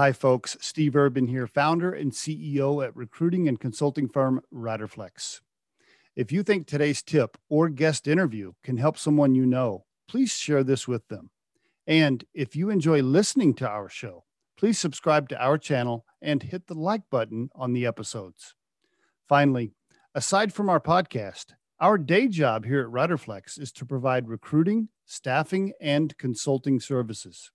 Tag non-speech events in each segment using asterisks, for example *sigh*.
Hi, folks. Steve Urban here, founder and CEO at recruiting and consulting firm Ryderflex. If you think today's tip or guest interview can help someone you know, please share this with them. And if you enjoy listening to our show, please subscribe to our channel and hit the like button on the episodes. Finally, aside from our podcast, our day job here at Ryderflex is to provide recruiting, staffing, and consulting services.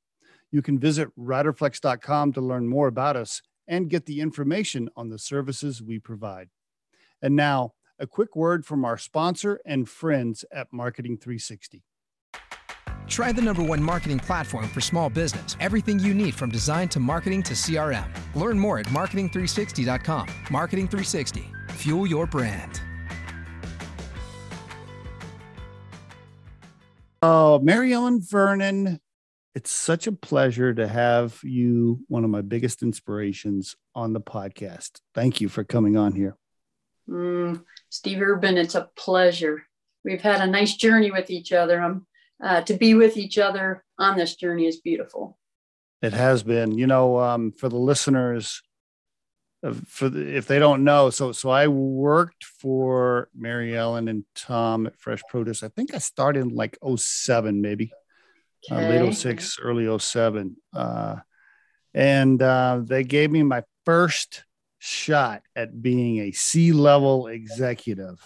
You can visit ryderflex.com to learn more about us and get the information on the services we provide. And now, a quick word from our sponsor and friends at Marketing 360. Try the number one marketing platform for small business. Everything you need from design to marketing to CRM. Learn more at marketing360.com. Marketing 360. Fuel your brand. Oh, Mary Ellen Vernon, it's such a pleasure to have you, one of my biggest inspirations, on the podcast. Thank you for coming on here. Mm, Steve Urban, it's a pleasure. We've had a nice journey with each other. Um, uh, to be with each other on this journey is beautiful. It has been, you know, um, for the listeners, uh, for the, if they don't know, so so I worked for Mary Ellen and Tom at Fresh Produce. I think I started in like 07 maybe, okay. uh, late 06, early 07. Uh, and uh, they gave me my first shot at being a C level executive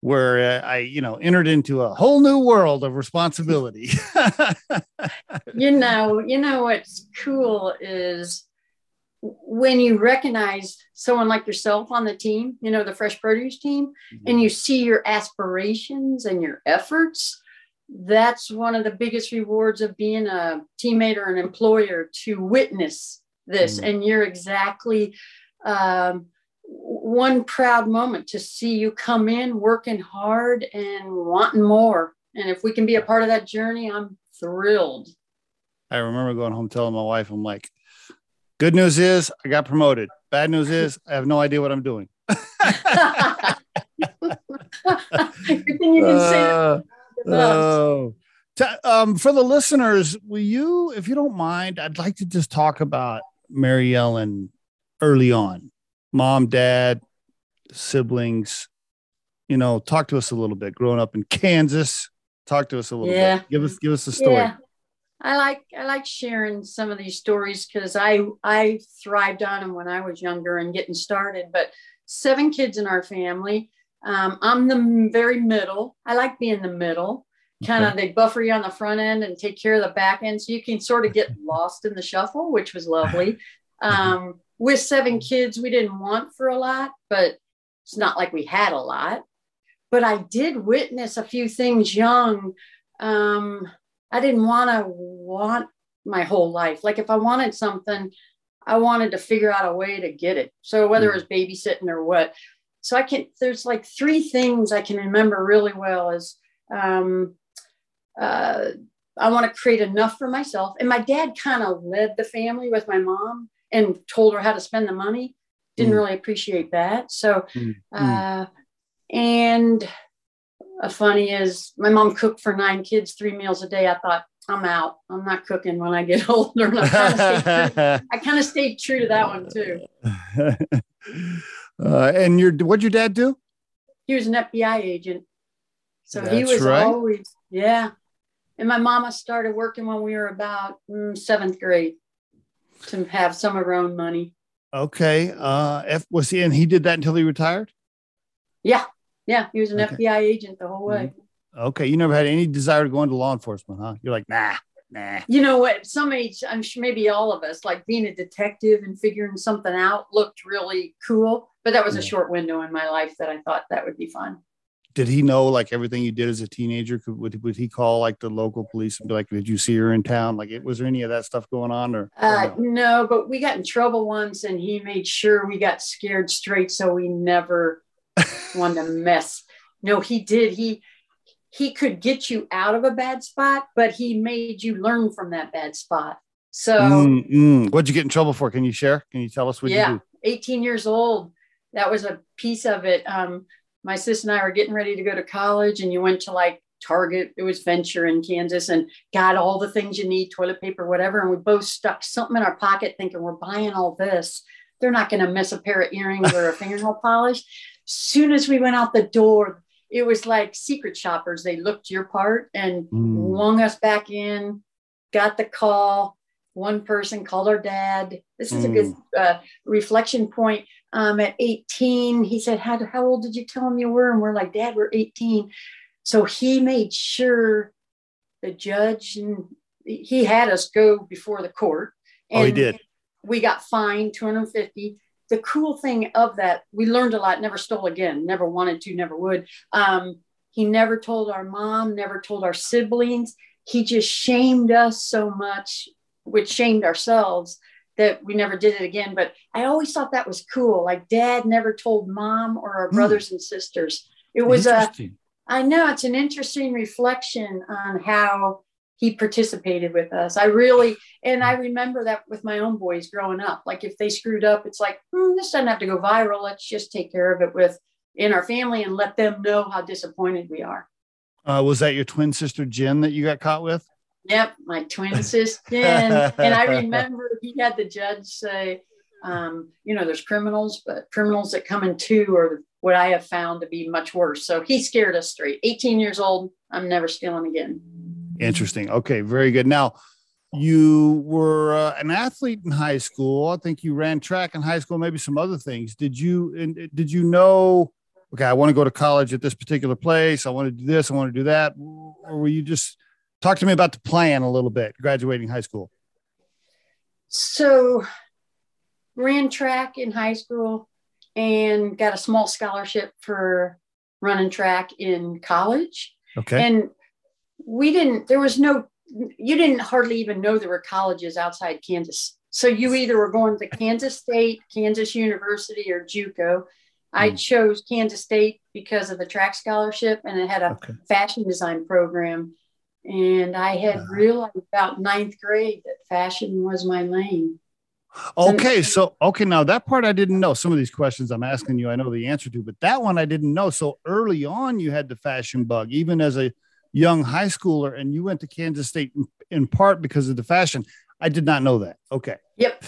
where I, you know, entered into a whole new world of responsibility. *laughs* you know, you know what's cool is when you recognize someone like yourself on the team, you know, the fresh produce team, mm-hmm. and you see your aspirations and your efforts, that's one of the biggest rewards of being a teammate or an employer to witness this. Mm-hmm. And you're exactly um, one proud moment to see you come in working hard and wanting more. And if we can be a part of that journey, I'm thrilled. I remember going home telling my wife, I'm like, good news is I got promoted. Bad news is I have no idea what I'm doing. *laughs* Good thing you didn't say that. Oh. Um, for the listeners, will you, if you don't mind, I'd like to just talk about Mary Ellen early on mom, dad, siblings. You know, talk to us a little bit. Growing up in Kansas, talk to us a little yeah. bit. Give us give us a story. Yeah. I like I like sharing some of these stories because I I thrived on them when I was younger and getting started. But seven kids in our family. Um, I'm the very middle. I like being the middle. Kind of okay. they buffer you on the front end and take care of the back end, so you can sort of get *laughs* lost in the shuffle, which was lovely. Um, with seven kids, we didn't want for a lot, but it's not like we had a lot. But I did witness a few things young. Um, I didn't want to want my whole life. Like if I wanted something, I wanted to figure out a way to get it. So whether it was babysitting or what. So I can there's like three things I can remember really well is um, uh, I want to create enough for myself. And my dad kind of led the family with my mom and told her how to spend the money. Didn't mm. really appreciate that. So, mm. uh, and a funny is my mom cooked for nine kids, three meals a day. I thought, I'm out. I'm not cooking when I get *laughs* older. I kind of stayed, true to that one too. *laughs* Uh, and your what'd your dad do? He was an FBI agent. So That's he was right. always, yeah. And my mama started working when we were about mm, seventh grade to have some of her own money. Okay. Uh, F was he, and he did that until he retired. Yeah, yeah. He was an okay. FBI agent the whole way. Mm-hmm. Okay, you never had any desire to go into law enforcement, huh? You're like, nah, nah. You know what? Some age, I'm sure maybe all of us, like being a detective and figuring something out, looked really cool. But that was yeah. a short window in my life that I thought that would be fun did he know like everything you did as a teenager? Could, would, would he call like the local police and be like, did you see her in town? Like, it, was there any of that stuff going on or? Uh, no? no? but we got in trouble once and he made sure we got scared straight. So we never wanted to mess. No, he did. He, he could get you out of a bad spot, but he made you learn from that bad spot. So mm, mm. what'd you get in trouble for? Can you share? Can you tell us what yeah, you do? 18 years old. That was a piece of it. Um, my sister and I were getting ready to go to college, and you went to like Target. It was Venture in Kansas and got all the things you need, toilet paper, whatever. And we both stuck something in our pocket thinking we're buying all this. They're not going to miss a pair of earrings or a fingernail polish. Soon as we went out the door, it was like secret shoppers. They looked your part and mm. us back in, got the call. One person called our dad. This is mm. a good mm. uh, reflection point. Um, at 18, he said, how, how old did you tell him you were? And we're like, Dad, we're 18. So he made sure the judge and he had us go before the court. And oh, he did. We got fined 250 the cool thing of that, we learned a lot, never stole again, never wanted to, never would. Um, he never told our mom, never told our siblings. He just shamed us so much, which shamed ourselves that we never did it again. But I always thought that was cool. Like dad never told mom or our mm. brothers and sisters. It was a, I know it's an interesting reflection on how he participated with us. I really, and I remember that with my own boys growing up. Like if they screwed up, it's like, hmm, this doesn't have to go viral. Let's just take care of it with in our family and let them know how disappointed we are. Uh, was that your twin sister Jen that you got caught with? Yep, my twin *laughs* sister Jen. and I remember he had the judge say, um, you know, there's criminals, but criminals that come in two are what I have found to be much worse. So he scared us straight. 18 years old, I'm never stealing again. Interesting. Okay, very good. Now, you were uh, an athlete in high school. I think you ran track in high school, maybe some other things. Did you did you know? Okay, I want to go to college at this particular place. I want to do this. I want to do that. Or were you just talk to me about the plan a little bit? Graduating high school. So, ran track in high school and got a small scholarship for running track in college. Okay. And we didn't, there was no, you didn't hardly even know there were colleges outside Kansas. So you either were going to Kansas State, Kansas University, or JUCO. I hmm. chose Kansas State because of the track scholarship and it had a okay. fashion design program. And I had uh-huh. realized about ninth grade that fashion was my lane. Okay, so okay, now that part I didn't know. Some of these questions I'm asking you, I know the answer to, but that one I didn't know. So early on, you had the fashion bug, even as a young high schooler and you went to Kansas State in, part because of the fashion. I did not know that. Okay. Yep.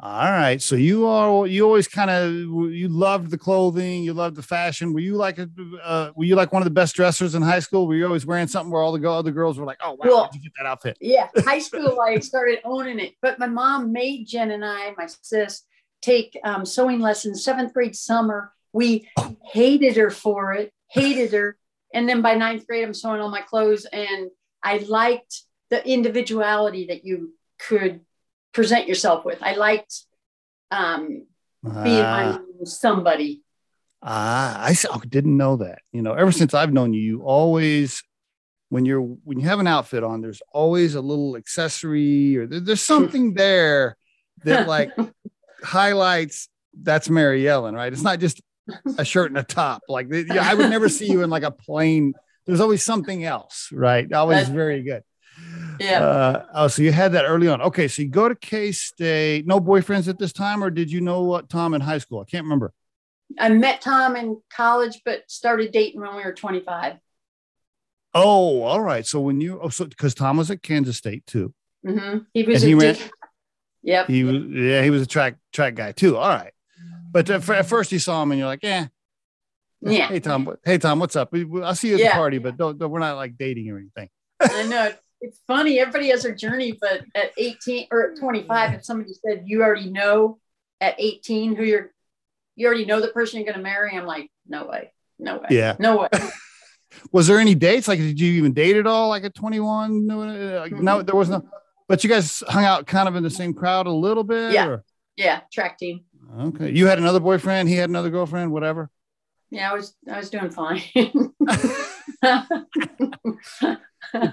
All right. So you are you always kind of you loved the clothing, you loved the fashion. Were you like a uh, were you like one of the best dressers in high school? Were you always wearing something where all the other girls were like, "Oh, wow, well, you get that outfit?" Yeah, *laughs* high school I started owning it, but my mom made Jen and I, my sis, take um, sewing lessons seventh grade summer. We oh. hated her for it, hated her, and then by ninth grade, I'm sewing all my clothes. And I liked the individuality that you could present yourself with. I liked um, being uh, somebody. Ah, I oh, didn't know that. You know, ever since I've known you, you always, when you're when you have an outfit on, there's always a little accessory or there, there's something there that like *laughs* highlights that's Mary Ellen, right? It's not just a shirt and a top. Like I would never see you in like a plain. There's always something else, right? Always very good. Yeah. Uh, oh, so you had that early on. Okay, so you go to K State. No boyfriends at this time, or did you know what Tom in high school? I can't remember. I met Tom in college, but started dating when we were 25. Oh, all right. So when you oh, so because Tom was at Kansas State too. Mm-hmm. He was. And he ran, Yep. He was. Yeah, he was a track track guy too. All right. But at first you saw him and you're like, eh. Yeah. Hey Tom. Hey Tom. What's up? I'll see you at yeah. the party, but don't, don't, We're not like dating or anything. I know it's funny. Everybody has their journey, but at 18 or at 25, if somebody said you already know at 18 who you're, you already know the person you're going to marry. I'm like, no way, no way, yeah, no way. *laughs* was there any dates? Like, did you even date at all? Like at 21? No, mm-hmm. no, there was no. But you guys hung out kind of in the same crowd a little bit. Yeah, or? yeah, track team. Okay. You had another boyfriend, he had another girlfriend, whatever. Yeah, I was I was doing fine. *laughs* did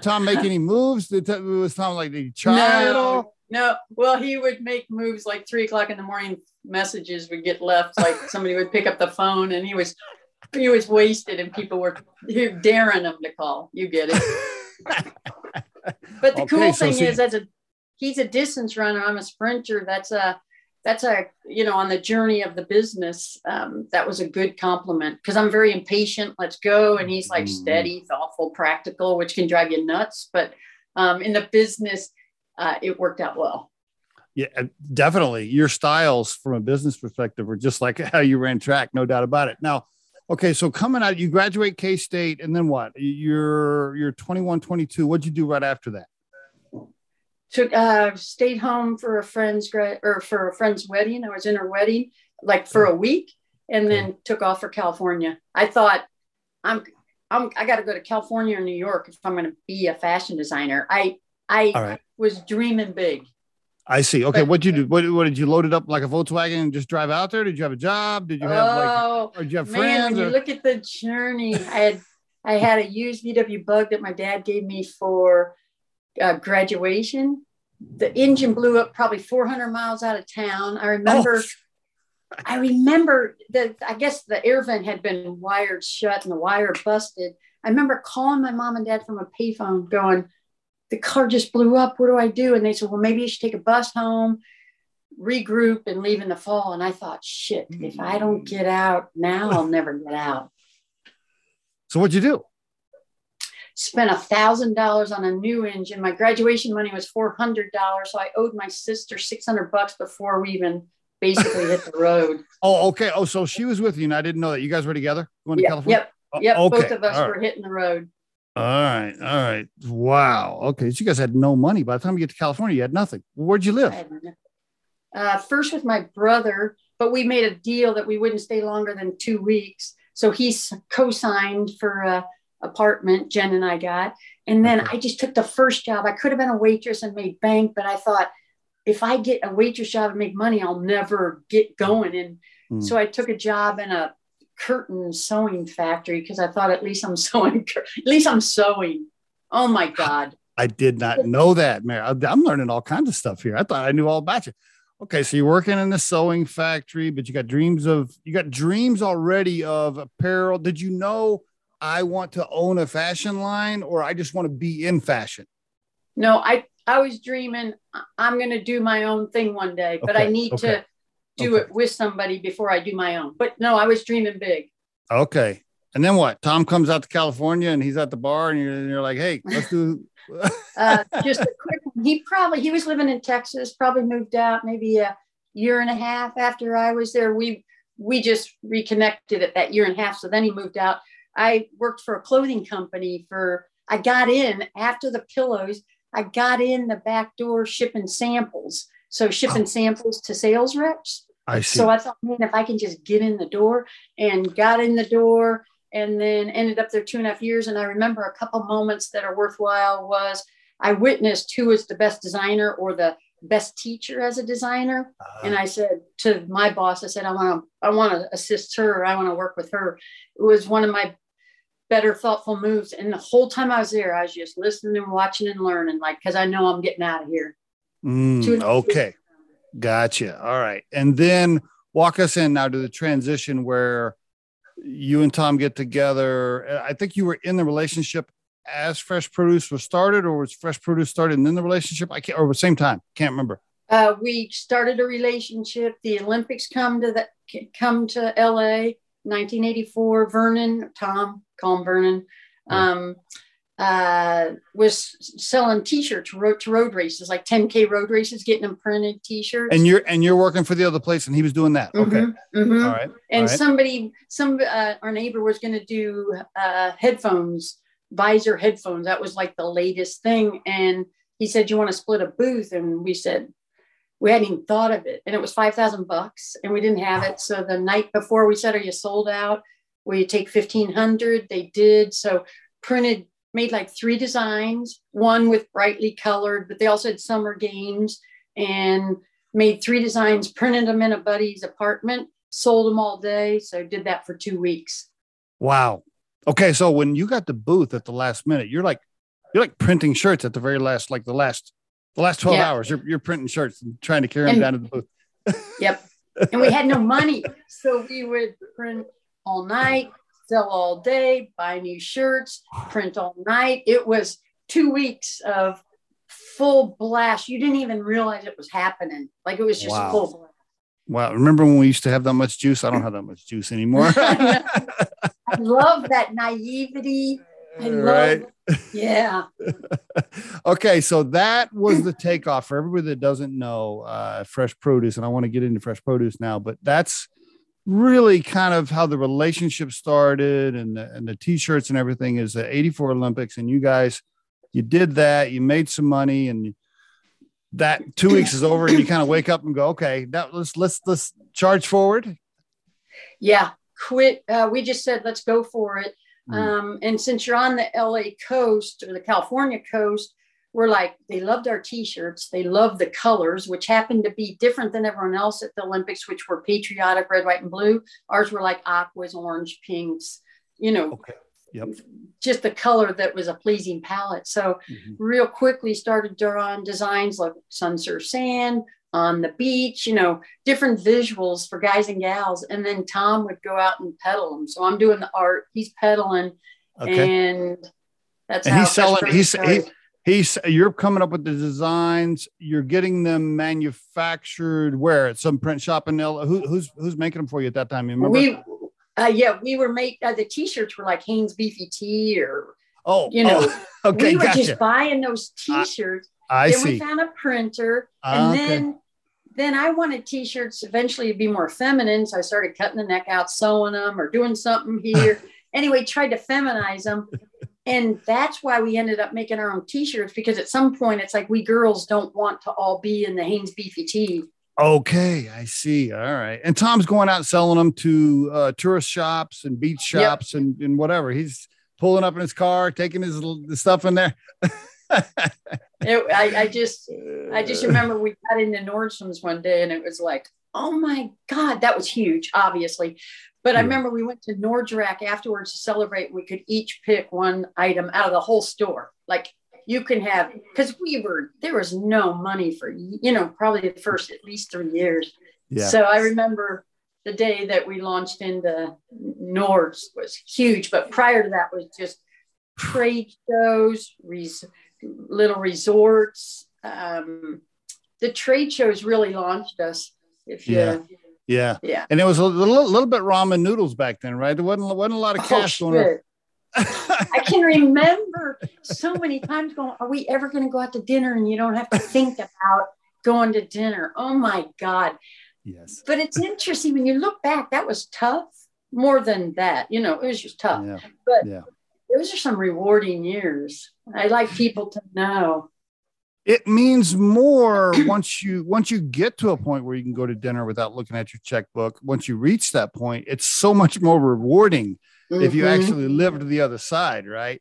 Tom make any moves? Did Tom, was Tom like the child? no? No. Well, he would make moves like three o'clock in the morning. Messages would get left, like somebody would pick up the phone, and he was he was wasted, and people were daring him to call. You get it. *laughs* but the okay, cool so thing is, as a he's a distance runner. I'm a sprinter. That's a that's a you know on the journey of the business um, that was a good compliment because i'm very impatient let's go and he's like mm-hmm. steady thoughtful practical which can drive you nuts but um, in the business uh, it worked out well. Yeah definitely your styles from a business perspective were just like *laughs* how you ran track no doubt about it. Now okay so coming out you graduate k-state and then what? You're you're 21 22 what'd you do right after that took uh stayed home for a friend's gra- or for a friend's wedding. I was in her wedding like for a week and then took off for California. I thought I'm I'm I got to go to California or New York if I'm going to be a fashion designer. I I right. was dreaming big. I see. Okay, what did you do? What, what did you load it up like a Volkswagen and just drive out there? Did you have a job? Did you have oh, like? Or did you have man, friends? When or? you look at the journey, I had I had a used VW Bug that my dad gave me for uh, graduation. The engine blew up probably 400 miles out of town. I remember. Oh. I remember that I guess the air vent had been wired shut and the wire busted. I remember calling my mom and dad from a payphone going, the car just blew up. What do I do? And they said, well, maybe you should take a bus home, regroup, and leave in the fall. And I thought, shit, if I don't hmm. get out now, I'll never get out. So what'd you do? Spent a thousand dollars on a new engine. My graduation money was four hundred dollars, so I owed my sister six hundred bucks before we even basically hit the road. *laughs* Oh, okay. Oh, so she was with you, and I didn't know that you guys were together going to California. Yep, oh, yep. Okay. Both of us were hitting the road. All right, all right. Wow. Okay, so you guys had no money by the time you get to California. You had nothing. Where'd you live? Uh, first with my brother, but we made a deal that we wouldn't stay longer than two weeks. So he co-signed for. Uh, apartment Jen and I got. And then I just took the first job. I could have been a waitress and made bank, but I thought if I get a waitress job and make money, I'll never get going. And mm. so I took a job in a curtain sewing factory because I thought at least I'm *laughs* sewing, at least I'm sewing. Oh my God. I did not know that, Mary. I'm learning all kinds of stuff here. I thought I knew all about you. Okay, so you're working in the sewing factory, but you got dreams of you got dreams already of apparel. Did you know I want to own a fashion line or I just want to be in fashion? No, I I was dreaming I'm going to do my own thing one day, but okay, I need okay, to do okay. it with somebody before I do my own. But no, I was dreaming big. Okay. And then what? Tom comes out to California and he's at the bar and you're, and you're like, hey, let's do. *laughs* uh, just a quick one. He probably, he was living in Texas, probably moved out maybe a year and a half after I was there. We, we just reconnected at that year and a half. So then he moved out. I worked for a clothing company for, I got in after the pillows, I got in the back door shipping samples. So shipping oh. samples to sales reps. I see. So I thought, man, if I can just get in the door and got in the door and then ended up there two and a half years. And I remember a couple moments that are worthwhile was I witnessed who was the best designer or the best teacher as a designer. Uh, and I said to my boss, I said, I want to, I want to assist her. I want to work with her. It was one of my better thoughtful moves. And the whole time i was there i was just listening and watching and learning like because i know i'm getting out of here. Mm, okay. Gotcha. All right. And then walk us in now to the transition where you and tom get together. I think you were in the relationship as fresh produce was started or was fresh produce started and then the relationship? I can't or the same time can't remember. Uh, we started a relationship. The olympics come to the come to la 1984 vernon tom Calm Vernon, um, uh, was selling T-shirts road to road races, like 10k road races, getting them printed T-shirts. And you're and you're working for the other place, and he was doing that. Mm-hmm, okay, mm-hmm. All right. And All right. somebody, some uh, our neighbor was going to do uh, headphones, visor headphones. That was like the latest thing, and he said, "You want to split a booth?" And we said, we hadn't even thought of it. And it was 5000 bucks and we didn't have it. So the night before we said are you sold out? Where you take 1500 they did. So printed made like three designs one with brightly colored but they also had summer games and made three designs printed them in a buddy's apartment sold them all day. So did that for two weeks. Wow. Okay. So when you got the booth at the last minute you're like you're like printing shirts at the very last like the last the last 12 yeah. hours you're, you're printing shirts and trying to carry and, them down to the booth *laughs* yep and we had no money so we would print all night, sell all day, buy new shirts, print all night. It was two weeks of full blast. You didn't even realize it was happening. Like it was just wow. full blast. Wow. Remember when we used to have that much juice? I don't have that much juice anymore. *laughs* *laughs* I love that naivety. I love, right. Yeah. *laughs* okay. So that was the takeoff for everybody that doesn't know uh, fresh produce. And I want to get into fresh produce now, but that's really kind of how the relationship started and the, and the t-shirts and everything is the 84 Olympics. And you guys, you did that, you made some money and that two weeks is over and you kind of wake up and go, okay, that let's, let's, let's charge forward. Yeah. Quit. Uh, we just said, let's go for it. Mm. Um, and since you're on the LA coast or the California coast, we're like, they loved our t shirts. They loved the colors, which happened to be different than everyone else at the Olympics, which were patriotic red, white, and blue. Ours were like aquas, orange, pinks, you know, okay. Yep. just the color that was a pleasing palette. So, mm-hmm. real quickly started drawing designs like sun, surf, sand, on the beach, you know, different visuals for guys and gals. And then Tom would go out and pedal them. So I'm doing the art, he's pedaling, okay. and that's and he's selling. He's he, he's you're coming up with the designs. You're getting them manufactured where at some print shop in L. Who, who's who's making them for you at that time? You remember? We, uh, yeah, we were make uh, the t-shirts were like Hanes Beefy-T or oh, you know, oh, *laughs* okay, we were gotcha. just buying those t-shirts. I then see. we found a printer, and okay. then then I wanted t-shirts eventually to be more feminine. So I started cutting the neck out, sewing them or doing something here. *laughs* anyway, tried to feminize them. And that's why we ended up making our own t-shirts because at some point it's like we girls don't want to all be in the Hanes Beefy-T. Okay, I see. All right. And Tom's going out selling them to uh, tourist shops and beach shops yep. and, and whatever. He's pulling up in his car, taking his the stuff in there. *laughs* it, I, I just I just uh. remember we got into Nordstrom's one day and it was like, oh my God, that was huge, obviously. But yeah. I remember we went to Nordrak afterwards to celebrate. We could each pick one item out of the whole store. Like you can have, because we were, there was no money for, you know, probably the first at least three years. Yeah. So I remember the day that we launched into Nords was huge. But prior to that was just trade shows, res- little resorts. Um, the trade shows really launched us. If you, yeah. Yeah. Yeah. And it was a little, little bit ramen noodles back then, right? There wasn't, wasn't a lot of oh, cash oh, going. I can remember so many times going, Are we ever going to go out to dinner? And you don't have to think *laughs* about going to dinner. Oh my God. Yes. But it's interesting when you look back, that was tough more than that. You know, it was just tough. Yeah. But yeah those are some rewarding years. I like people to know. It means more *clears throat* once you once you get to a point where you can go to dinner without looking at your checkbook. Once you reach that point, it's so much more rewarding mm-hmm. if you mm-hmm. actually live to the other side, right?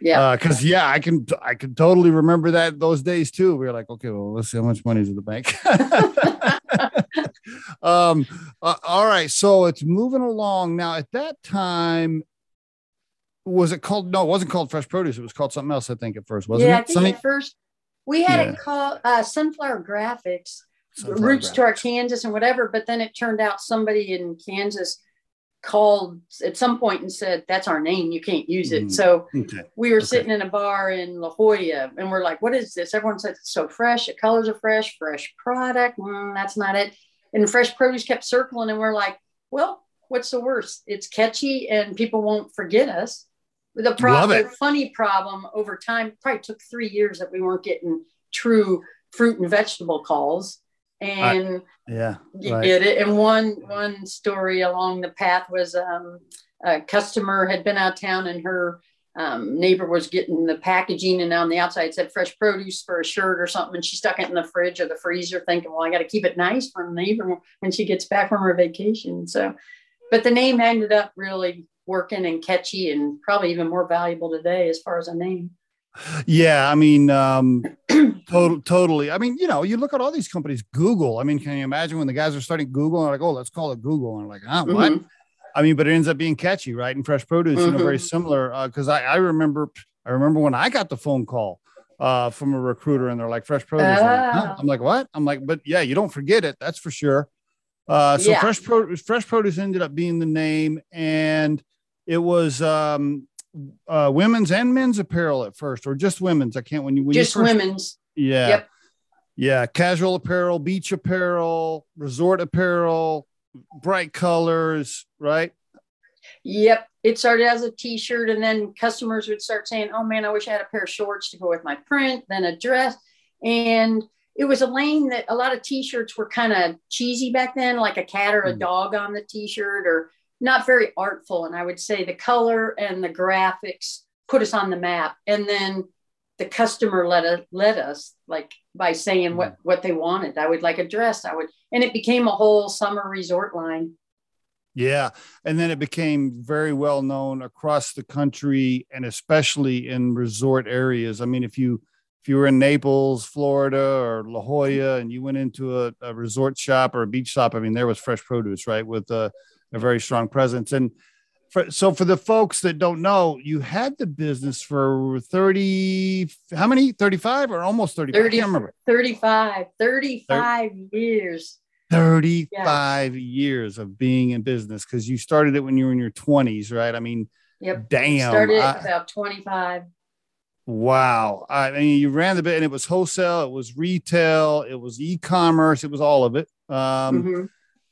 Yeah. Because uh, yeah, I can I can totally remember that those days too. We were like, okay, well, let's see how much money's in the bank. *laughs* um. Uh, all right. So it's moving along now. At that time, was it called? No, it wasn't called Fresh Produce. It was called something else. I think at first, wasn't yeah, it? I think Sunny? at first we had yeah. it called uh, Sunflower Graphics, Sunflower roots Graphics. to our Kansas and whatever. But then it turned out somebody in Kansas called at some point and said, "That's our name. You can't use it." Mm-hmm. So okay. we were okay. sitting in a bar in La Jolla, and we're like, "What is this?" Everyone said it's so fresh. The colors are fresh. Fresh product. Mm, that's not it. And fresh produce kept circling, and we're like, "Well." What's the worst? It's catchy and people won't forget us the problem, funny problem over time, probably took three years that we weren't getting true fruit and vegetable calls. And I, yeah, you right. get it. And one one story along the path was um, a customer had been out of town and her um, neighbor was getting the packaging and on the outside said fresh produce for a shirt or something and she stuck it in the fridge or the freezer thinking well i got to keep it nice for the neighbor when she gets back from her vacation so but the name ended up really working and catchy and probably even more valuable today as far as a name. Yeah, I mean, um, *clears throat* total, totally. I mean, you know, you look at all these companies, Google. I mean, can you imagine when the guys are starting Google and like, oh, let's call it Google, and like, ah, oh, what? Mm-hmm. I mean, but it ends up being catchy, right? And fresh produce, mm-hmm. you know, very mm-hmm. similar. Because uh, I, I remember, I remember when I got the phone call uh, from a recruiter, and they're like, fresh produce. I'm, like, huh? Ah. I'm like, what? I'm like, but yeah, you don't forget it. That's for sure. Uh, so yeah. fresh produce, fresh produce ended up being the name, and it was um, uh, women's and men's apparel at first, or just women's. I can't when you when just you first, women's. Yeah. Yep. Yeah, casual apparel, beach apparel, resort apparel, bright colors, right? Yep. It started as a t-shirt and then customers would start saying, "Oh man, I wish I had a pair of shorts to go with my print, then a dress." And it was a lane that a lot of t-shirts were kind of cheesy back then, like a cat or a mm. dog on the t-shirt or not very artful. And I would say the color and the graphics put us on the map. And then the customer let us let us like by saying what mm. what they wanted. I would like a dress. I would, and it became a whole summer resort line. Yeah, and then it became very well known across the country and especially in resort areas. I mean, if you if you were in Naples, Florida, or La Jolla, and you went into a, a resort shop or a beach shop, I mean, there was fresh produce, right, with a, a very strong presence. And for, so, for the folks that don't know, you had the business for 30, how many? 35 or almost 30? 30 I can't remember. 35, 35 30, years. 35 yeah. years of being in business because you started it when you were in your 20s, right? I mean, yep. damn. Started I, about 25. Wow. I mean, you ran the bit and it was wholesale, it was retail, it was e commerce, it was all of it. Um, mm-hmm.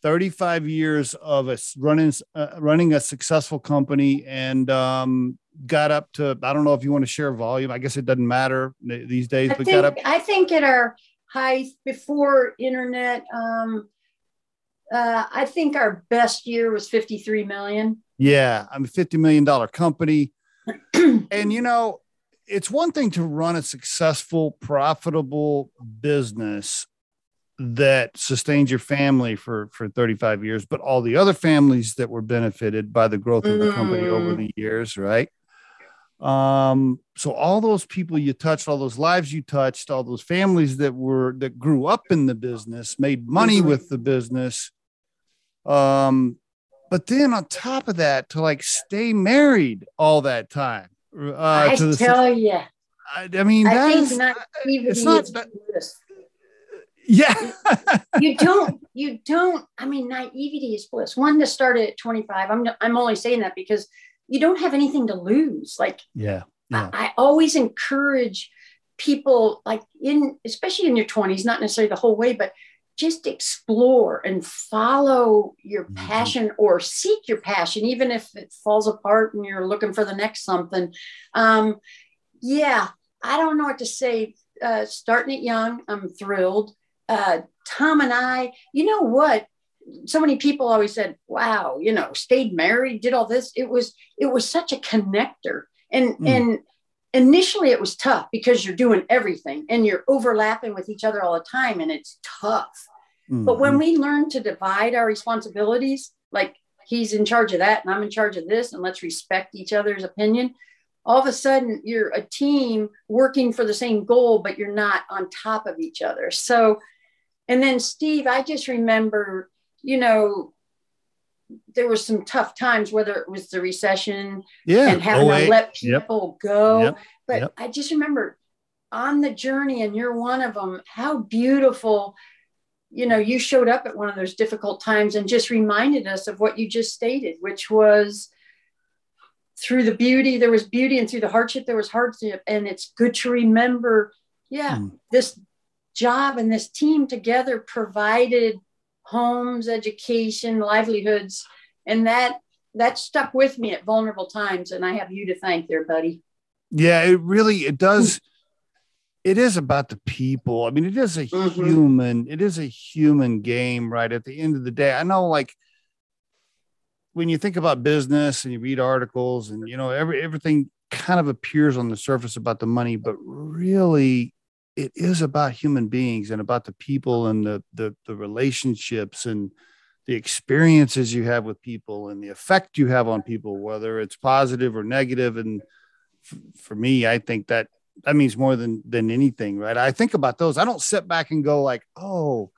35 years of us running, uh, running a successful company and um, got up to, I don't know if you want to share volume. I guess it doesn't matter these days, I but think, got up. I think at our height before internet, um, uh, I think our best year was 53 million. Yeah. I'm a $50 million company. *clears throat* and, you know, it's one thing to run a successful, profitable business that sustains your family for for 35 years, but all the other families that were benefited by the growth of the company mm. over the years, right? Um, so all those people you touched, all those lives you touched, all those families that were that grew up in the business, made money mm-hmm. with the business. Um, but then on top of that, to like stay married all that time uh, I tell you. I, I mean, I think is, not it's not that, yeah. *laughs* you don't, you don't, I mean, naivety is bliss. One to start at 25. I'm, I'm only saying that because you don't have anything to lose. Like, yeah. yeah. I, I always encourage people like in, especially in your 20s, not necessarily the whole way, but just explore and follow your mm-hmm. passion or seek your passion, even if it falls apart and you're looking for the next something. Um, yeah, I don't know what to say. Uh, starting it young, I'm thrilled. Uh, Tom and I, you know what? So many people always said, "Wow, you know, stayed married, did all this." It was it was such a connector, and mm. and initially it was tough because you're doing everything and you're overlapping with each other all the time and it's tough mm-hmm. but when we learn to divide our responsibilities like he's in charge of that and i'm in charge of this and let's respect each other's opinion all of a sudden you're a team working for the same goal but you're not on top of each other so and then steve i just remember you know there were some tough times, whether it was the recession yeah. and having to let people yep. go. Yep. But yep. I just remember on the journey, and you're one of them, how beautiful, you know, you showed up at one of those difficult times and just reminded us of what you just stated, which was through the beauty, there was beauty, and through the hardship, there was hardship. And it's good to remember, yeah, mm. this job and this team together provided homes, education, livelihoods, and that that stuck with me at vulnerable times. And I have you to thank there, buddy. Yeah, it really it does. it is about the people. I mean, it is a mm-hmm. human. It is a human game, right? At the end of the day, I know, like when you think about business and you read articles, and you know, every everything kind of appears on the surface about the money, but really it is about human beings and about the people and the, the the relationships and the experiences you have with people and the effect you have on people whether it's positive or negative. And f- for me i think that that means more than than anything right? I think about those. I don't sit back and go like oh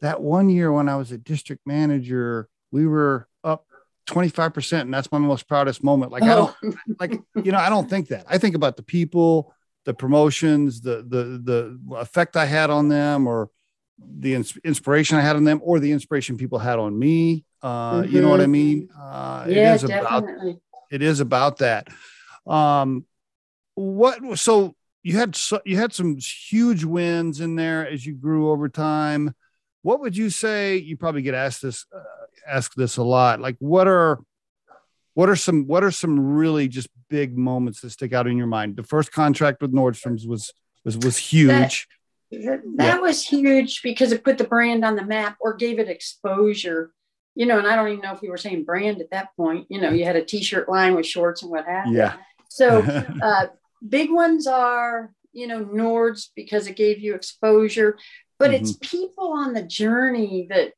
that one year when i was a district manager we were up 25% and that's my most proudest moment. Like oh. i don't oh. like you know i don't think that. I think about the people the promotions, the the the effect I had on them, or the ins- inspiration I had on them, or the inspiration people had on me. Uh, mm-hmm. You know what I mm-hmm. mean? Uh, yeah, it is definitely. About, it is about that. Um, what so you had so, you had some huge wins in there as you grew over time. What would you say? You probably get asked this uh, asked this a lot. Like, what are what are some what are some really just big moments that stick out in your mind? The first contract with Nordstrom's was was was huge. That, that yeah. was huge because it put the brand on the map or gave it exposure. You know, and I don't even know if we were saying brand at that point. You know, you had a t-shirt line with shorts and what have you. Yeah. So *laughs* uh, big ones are, you know, Nords because it gave you exposure, but mm-hmm. it's people on the journey that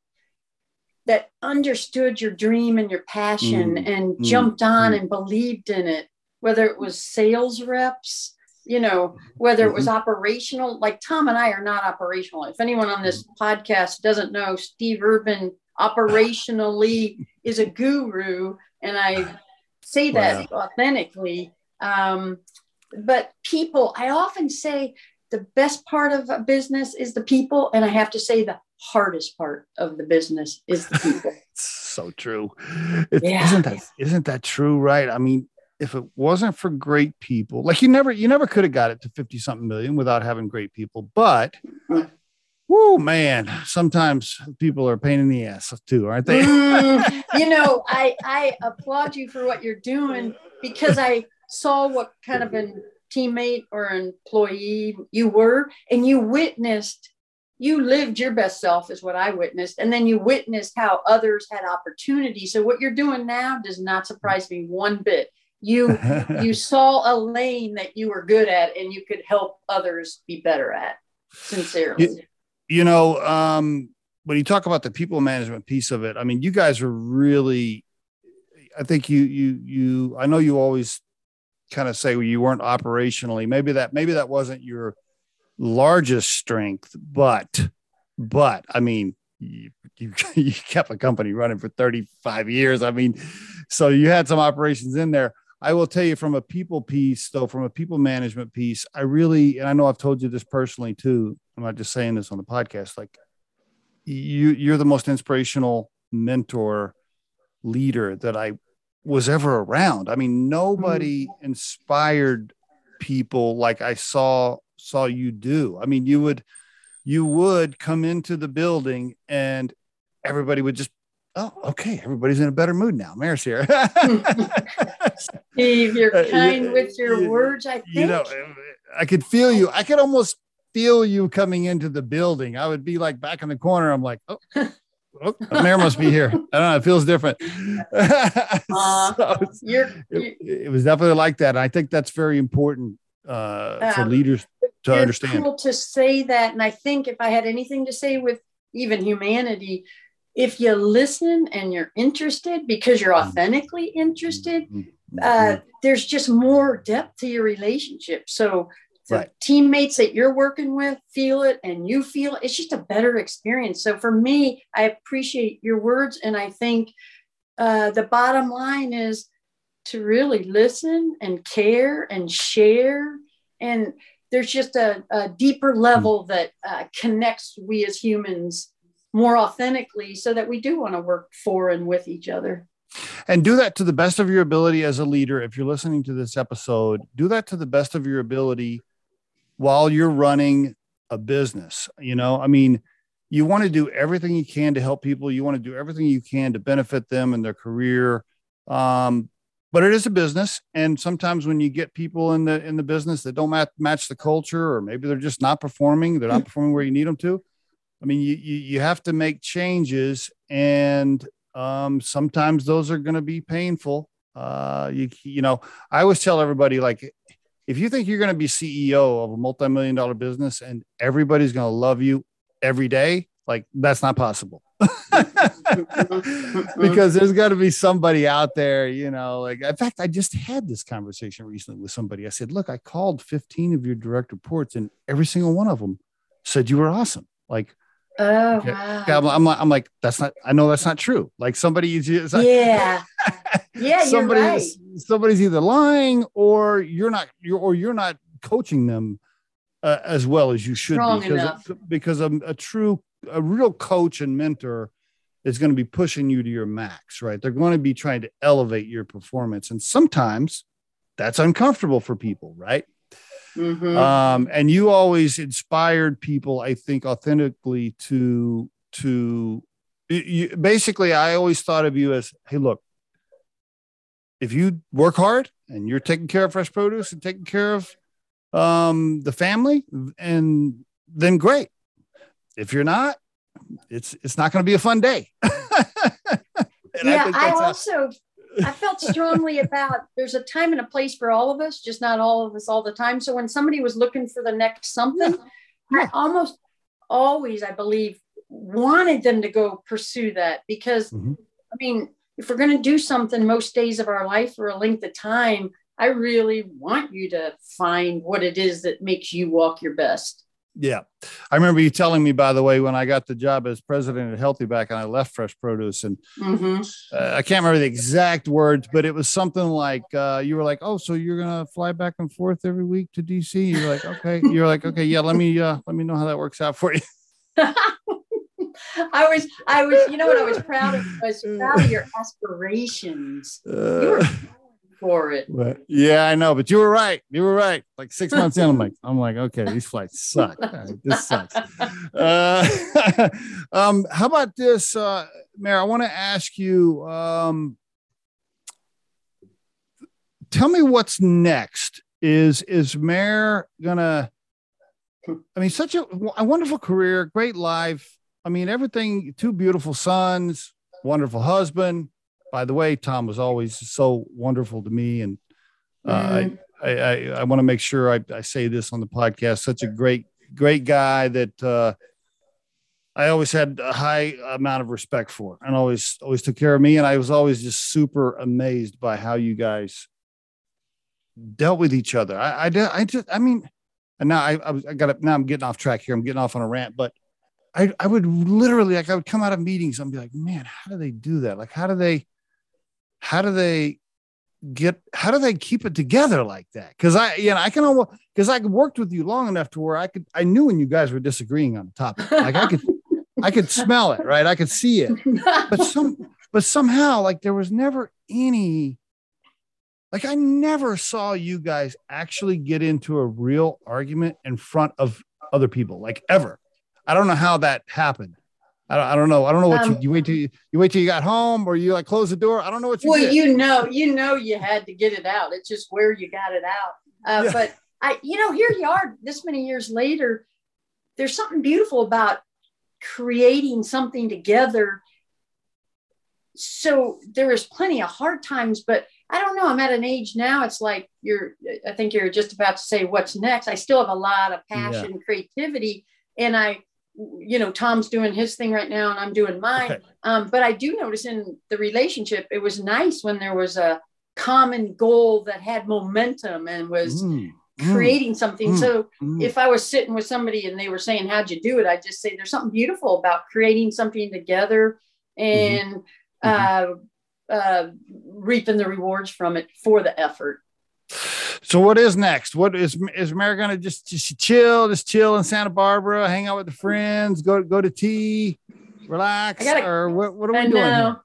that understood your dream and your passion mm-hmm. and jumped on mm-hmm. and believed in it, whether it was sales reps, you know, whether it was mm-hmm. operational, like Tom and I are not operational. If anyone on this podcast doesn't know, Steve Urban operationally *laughs* is a guru, and I say that wow. authentically. Um, but people, I often say the best part of a business is the people, and I have to say the hardest part of the business is the people. *laughs* so true. It, yeah. Isn't that isn't that true? Right. I mean, if it wasn't for great people, like you never you never could have got it to 50 something million without having great people. But mm. whoo man, sometimes people are pain in the ass too, aren't they? mm, *laughs* you know, I I applaud you for what you're doing because I saw what kind of a teammate or employee you were, and you witnessed, you lived your best self, is what I witnessed. And then you witnessed how others had opportunity. So, what you're doing now does not surprise me one bit. You *laughs* you saw a lane that you were good at and you could help others be better at. Sincerely. You, you know, um, when you talk about the people management piece of it, I mean, you guys are really I think you you you I know you always kind of say well, you weren't operationally maybe that maybe that wasn't your largest strength but but i mean you, you, *laughs* you kept a company running for 35 years i mean so you had some operations in there i will tell you from a people piece though from a people management piece i really and i know i've told you this personally too i'm not just saying this on the podcast like you you're the most inspirational mentor leader that i was ever around. I mean, nobody mm. inspired people like I saw saw you do. I mean, you would you would come into the building and everybody would just oh okay everybody's in a better mood now mayor's here steve you're *laughs* uh, kind uh, with your you, words i think you know i could feel you i could almost feel you coming into the building i would be like back in the corner i'm like oh oh, *laughs* mayor must be here. I don't know. It feels different. *laughs* Uh, so you're, it, it, was definitely like that. I think that's very important uh, um, for leaders to understand. Cool to say that. And I think if I had anything to say with even humanity, if you listen and you're interested because you're mm-hmm. authentically interested, mm-hmm. uh, there's just more depth to your relationship. So the right. teammates that you're working with feel it and you feel it. It's just a better experience. So for me, I appreciate your words. And I think uh, the bottom line is to really listen and care and share. And there's just a, a deeper level mm. that uh, connects we as humans more authentically so that we do want to work for and with each other and do that to the best of your ability as a leader if you're listening to this episode do that to the best of your ability while you're running a business. You know, I mean, you want to do everything you can to help people. You want to do everything you can to benefit them in their career. Um, but it is a business, and sometimes when you get people in the in the business that don't match, match the culture, or maybe they're just not performing, they're not hmm. performing where you need them to. I mean, you you, you have to make changes, and um, sometimes those are going to be painful. Uh, you you know, I always tell everybody like if you think you're going to be CEO of a multi-million dollar business and everybody's going to love you every day, like that's not possible. *laughs* because there's got to be somebody out there, you know, like in fact, I just had this conversation recently with somebody. I said, look, I called 15 of your direct reports and every single one of them said you were awesome. Like, Oh, okay. wow. I'm, I'm, like, I'm like, that's not, I know that's not true. Like somebody is, yeah, *laughs* yeah, somebody, right. somebody's either lying or you're not, you're, or you're not coaching them uh, as well as you should Strong be. Because, because a, a true, a real coach and mentor is going to be pushing you to your max, right? They're going to be trying to elevate your performance. And sometimes that's uncomfortable for people, right? Mm-hmm. Um, and you always inspired people, I think, authentically to to you, basically. I always thought of you as, hey, look, if you work hard and you're taking care of fresh produce and taking care of um, the family, and then great. If you're not, it's it's not going to be a fun day. *laughs* yeah, I, I also I felt strongly *laughs* about there's a time and a place for all of us, just not all of us all the time. So when somebody was looking for the next something, yeah. I almost always, I believe, wanted them to go pursue that because mm-hmm. I mean, if we're going to do something most days of our life for a length of time, I really want you to find what it is that makes you walk your best. Yeah. I remember you telling me, by the way, when I got the job as president at Healthy Back and I left Fresh Produce, and mm-hmm. uh, I can't remember the exact words, but it was something like uh, you were like, "Oh, so you're gonna fly back and forth every week to DC?" You're like, "Okay." You're like, "Okay, yeah. Let me uh, let me know how that works out for you." *laughs* I was, I was, you know what I was proud of was proud of your aspirations. You were uh, for it. But, yeah, I know, but you were right. You were right. Like six *laughs* months in, I'm like, I'm like, okay, these flights suck. *laughs* Right, this sucks. Uh, *laughs* um, how about this, uh, Mayor? I want to ask you. Um, tell me what's next. Is is Mayor gonna? I mean, such a, a wonderful career, great life. I mean, everything. Two beautiful sons, wonderful husband by the way, Tom was always so wonderful to me, and uh, mm-hmm. I, I, I want to make sure I, I say this on the podcast. Such a great great guy that uh, I always had a high amount of respect for, and always always took care of me. And I was always just super amazed by how you guys dealt with each other. I I, I just I mean, and now I I, was, I got now I'm getting off track here. I'm getting off on a rant, but I I would literally like I would come out of meetings and be like, man, how do they do that? Like, how do they how do they get how do they keep it together like that? Because i you know i can almost because i worked with you long enough to where i could i knew when you guys were disagreeing on the topic. Like i could i could smell it right? I could see it. But *laughs* some but somehow like there was never any like i never saw you guys actually get into a real argument in front of other people like ever. I don't know how that happened I don't, I don't know. I don't know what um, you, you wait till you, you wait till you got home or you like close the door. I don't know what you Well, did. you know, you know, you had to get it out. It's just where you got it out. Uh, yeah. But I, you know, here you are this many years later. There's something beautiful about creating something together. So there is plenty of hard times, but I don't know. I'm at an age now. It's like you're, I think you're just about to say what's next. I still have a lot of passion, yeah. creativity, and I, you know tom's doing his thing right now and i'm doing mine okay. um, but i do notice in the relationship it was nice when there was a common goal that had momentum and was mm, mm creating mm, something mm, so mm. if i was sitting with somebody and they were saying how'd you do it i'd just say there's something beautiful about creating something together mm-hmm. and mm-hmm. Uh, uh, reaping the rewards from it for the effort so what is next? What is is Mary gonna just just chill, just chill in Santa Barbara, hang out with the friends, go go to tea, relax, gotta, or what? What are we I doing? Know.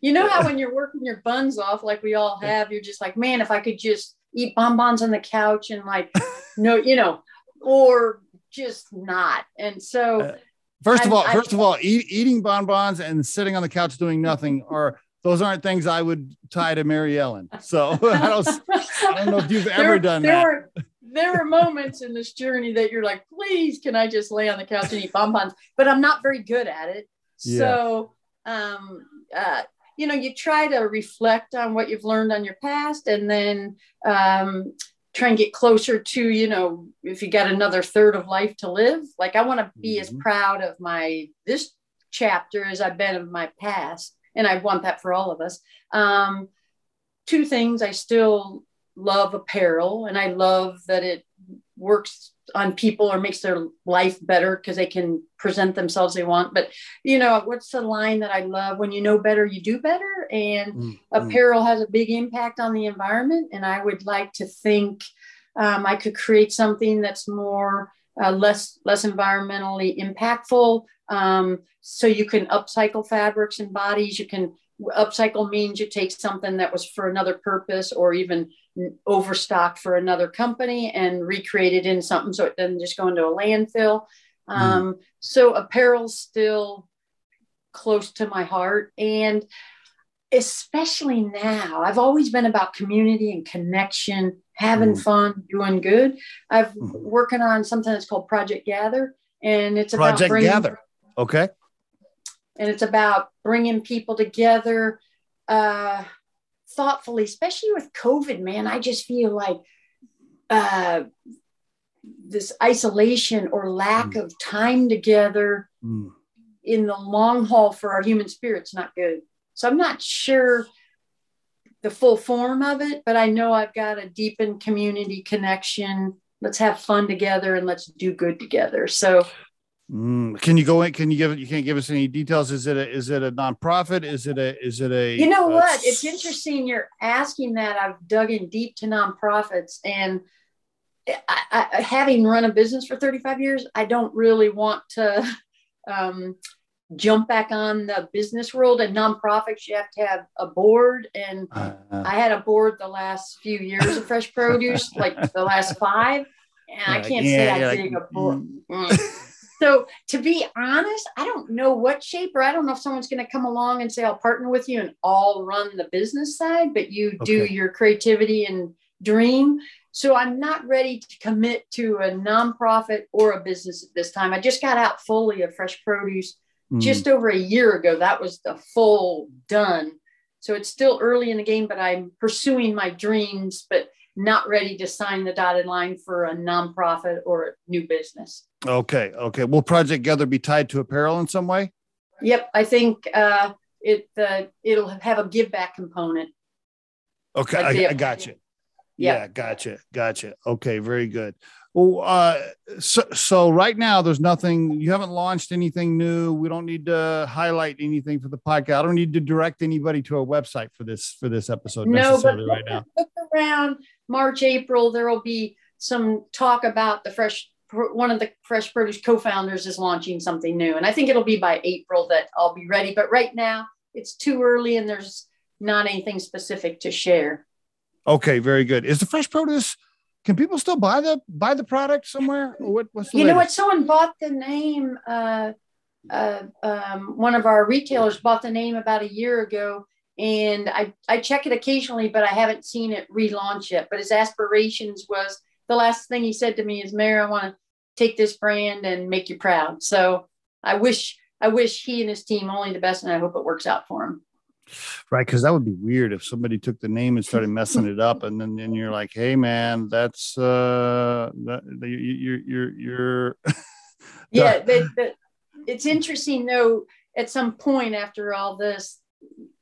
You know how when you're working your buns off, like we all have, you're just like, man, if I could just eat bonbons on the couch and like, no, you know, or just not. And so, uh, first of all, I, first of all, eat, eating bonbons and sitting on the couch doing nothing are those aren't things I would tie to Mary Ellen. So *laughs* I don't, I don't know if you've ever there, done there that. Were, there were moments in this journey that you're like, please, can I just lay on the couch and eat bonbons? But I'm not very good at it. Yeah. So, um, uh, you know, you try to reflect on what you've learned on your past and then um, try and get closer to, you know, if you got another third of life to live. Like I want to be mm-hmm. as proud of my this chapter as I've been of my past and I want that for all of us. Um, two things I still love apparel, and I love that it works on people or makes their life better because they can present themselves they want. But you know, what's the line that I love? When you know better, you do better. And mm, apparel has a big impact on the environment. And I would like to think um, I could create something that's more uh, less less environmentally impactful. Um, so you can upcycle fabrics and bodies. You can upcycle means you take something that was for another purpose, or even overstock for another company and recreate it in something so it doesn't just go into a landfill. Mm. Um. So apparel's still close to my heart. And especially now, I've always been about community and connection, having mm. fun, doing good. I've mm. working on something that's called Project Gather, and it's about Project bringing, Gather. Okay. And it's about bringing people together uh, thoughtfully, especially with COVID. Man, I just feel like uh, this isolation or lack mm. of time together mm. in the long haul for our human spirit's not good. So I'm not sure the full form of it, but I know I've got a deepened community connection. Let's have fun together and let's do good together. So Mm, can you go in? Can you give it? You can't give us any details. Is it a is it a nonprofit? Is it a is it a? You know what? It's interesting. You're asking that. I've dug in deep to nonprofits, and I, I, having run a business for 35 years, I don't really want to *laughs* um, jump back on the business world and nonprofits. You have to have a board, and uh, I had a board the last few years of Fresh Produce, like the last five, and I can't yeah, say I like, dig a board. Mm. So to be honest, I don't know what shape, or I don't know if someone's going to come along and say I'll partner with you and all run the business side, but you okay. do your creativity and dream. So I'm not ready to commit to a nonprofit or a business at this time. I just got out fully of fresh produce mm. just over a year ago. That was the full done. So it's still early in the game, but I'm pursuing my dreams, but not ready to sign the dotted line for a nonprofit or a new business. Okay. Okay. Will Project Gather be tied to apparel in some way? Yep. I think uh, it uh, it'll have a give back component. Okay. I, I got you. Yeah, gotcha, gotcha. Okay, very good. Well, uh, so so right now there's nothing. You haven't launched anything new. We don't need to highlight anything for the podcast. I don't need to direct anybody to a website for this for this episode no, necessarily right now. Around March, April, there will be some talk about the fresh. One of the fresh produce co-founders is launching something new, and I think it'll be by April that I'll be ready. But right now, it's too early, and there's not anything specific to share. Okay, very good. Is the fresh produce? Can people still buy the buy the product somewhere? What, what's you latest? know what? Someone bought the name. Uh, uh, um, one of our retailers bought the name about a year ago, and I I check it occasionally, but I haven't seen it relaunch yet. But his aspirations was the last thing he said to me is, "Mayor, I want to take this brand and make you proud." So I wish I wish he and his team only the best, and I hope it works out for him. Right, because that would be weird if somebody took the name and started messing it up, and then and you're like, "Hey, man, that's uh, that, you're you're you're." *laughs* yeah, the, the, it's interesting though. At some point after all this,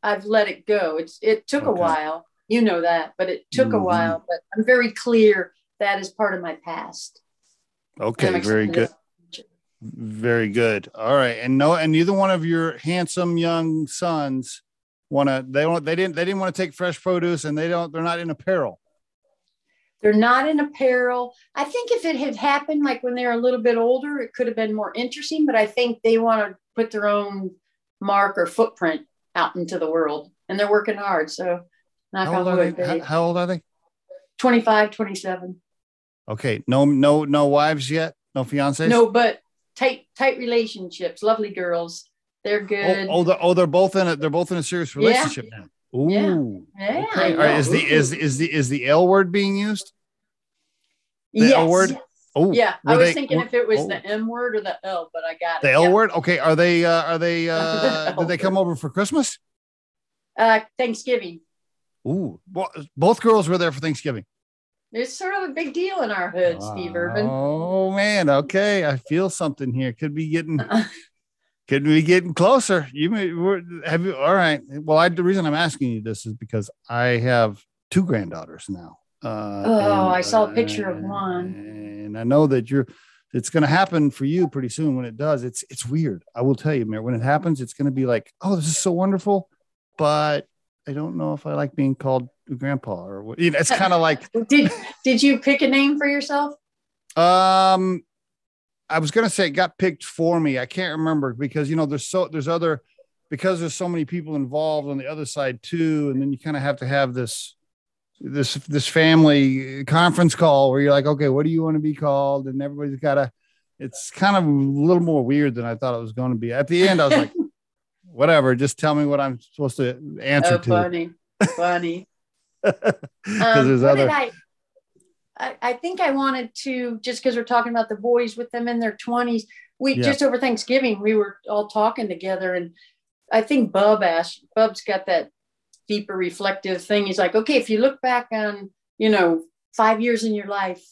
I've let it go. It's it took okay. a while, you know that, but it took mm-hmm. a while. But I'm very clear that is part of my past. Okay, very good. Very good. All right, and no, and neither one of your handsome young sons want to they don't they didn't they didn't want to take fresh produce and they don't they're not in apparel they're not in apparel i think if it had happened like when they're a little bit older it could have been more interesting but i think they want to put their own mark or footprint out into the world and they're working hard so how old, are they? How, how old are they 25 27 okay no no no wives yet no fiancés no but tight tight relationships lovely girls they're oh, good. Oh, oh, they're, oh, they're both in it. They're both in a serious relationship yeah. now. Ooh. Yeah. Okay. Right, is the is is the is the L word being used? The yes. L word. Oh, yeah. I was they, thinking if it was oh. the M word or the L, but I got the it. L yeah. word. Okay. Are they? Uh, are they? *laughs* Uh, the did they come over for Christmas? Uh, Thanksgiving. Ooh. Well, both girls were there for Thanksgiving. It's sort of a big deal in our hood, Steve Urban. Oh man. Okay. I feel something here. Could be getting *laughs* could be getting closer. You may have you. All right. Well, I, the reason I'm asking you this is because I have two granddaughters now. Uh, oh, and, I saw a picture uh, of one, and I know that you're. It's going to happen for you pretty soon. When it does, it's it's weird. I will tell you, Mayor. When it happens, it's going to be like, oh, this is so wonderful, but I don't know if I like being called grandpa or what. You know, it's kind of like. *laughs* did Did you pick a name for yourself? Um, I was gonna say it got picked for me. I can't remember because you know there's so there's other because there's so many people involved on the other side too, and then you kind of have to have this this this family conference call where you're like, okay, what do you want to be called? And everybody's got to. It's kind of a little more weird than I thought it was going to be. At the end, I was like, *laughs* whatever, just tell me what I'm supposed to answer oh, to. funny, funny. Because *laughs* Um, there's other. I, I, I think I wanted to just because we're talking about the boys with them in their twenties. We Yeah. just over Thanksgiving we were all talking together, and I think Bub asked. Bub's got that deeper reflective thing. He's like, okay, if you look back on you know five years in your life,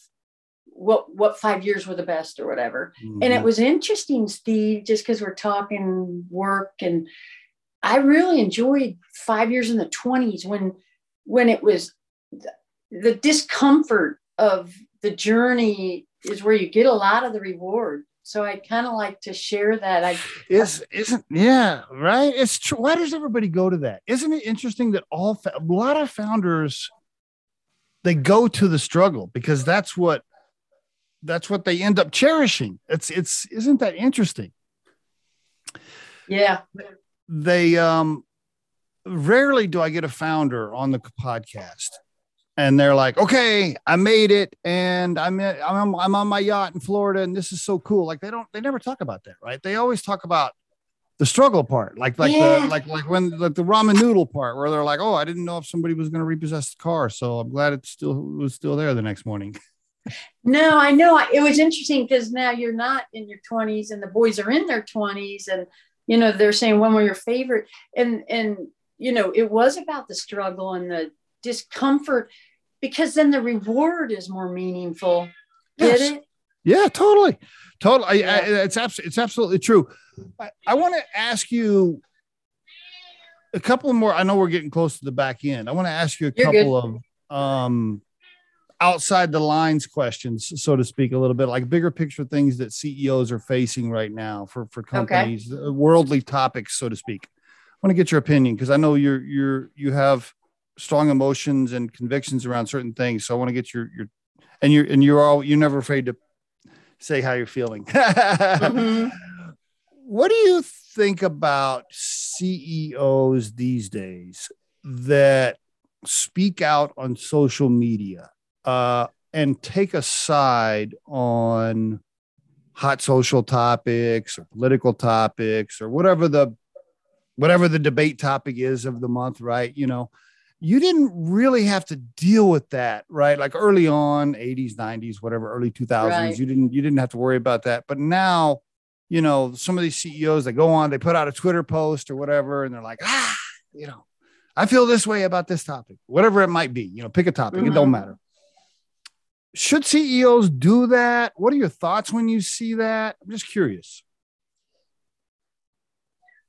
what what five years were the best or whatever. And it Mhm. was interesting, Steve, just because we're talking work and I really enjoyed five years in the 20s when when it was the, the discomfort of the journey is where you get a lot of the reward. So I kind of like to share that. I is isn't yeah right it's true why does everybody go to that isn't it interesting that all a lot of founders they go to the struggle because that's what that's what they end up cherishing it's it's isn't that interesting yeah. they um rarely do i get a founder on the podcast and they're like okay i made it and i'm I'm, I'm on my yacht in florida and this is so cool like they don't they never talk about that right they always talk about the struggle part like like Yeah. the like like when like the ramen noodle part where they're like oh i didn't know if somebody was going to repossess the car so i'm glad it still was still there the next morning *laughs* No, I know. It was interesting because now you're not in your 20s and the boys are in their 20s and you know they're saying when were your favorite and and you know it was about the struggle and the discomfort because then the reward is more meaningful. Get Yes. it? Yeah, totally, totally. I, I, it's abs- it's absolutely true. I, I want to ask you a couple more. I know we're getting close to the back end. I want to ask you a You're couple of um, outside the lines questions, so to speak, a little bit like bigger picture things that CEOs are facing right now for for companies, uh, worldly topics, so to speak. I want to get your opinion because I know you're you're you have strong emotions and convictions around certain things. So I want to get your your and you're and you're all you're never afraid to say how you're feeling. *laughs* Mhm. What do you think about CEOs these days that speak out on social media uh, and take a side on hot social topics or political topics or whatever the whatever the debate topic is of the month, right? You know, you didn't really have to deal with that, right? Like early on, 80s, 90s, whatever, early 2000s, Right. you didn't you didn't have to worry about that. But now, you know, some of these CEOs they go on, they put out a Twitter post or whatever, and they're like, ah, you know, I feel this way about this topic, whatever it might be. You know, pick a topic, it don't Mhm. matter. Should CEOs do that? What are your thoughts when you see that? I'm just curious.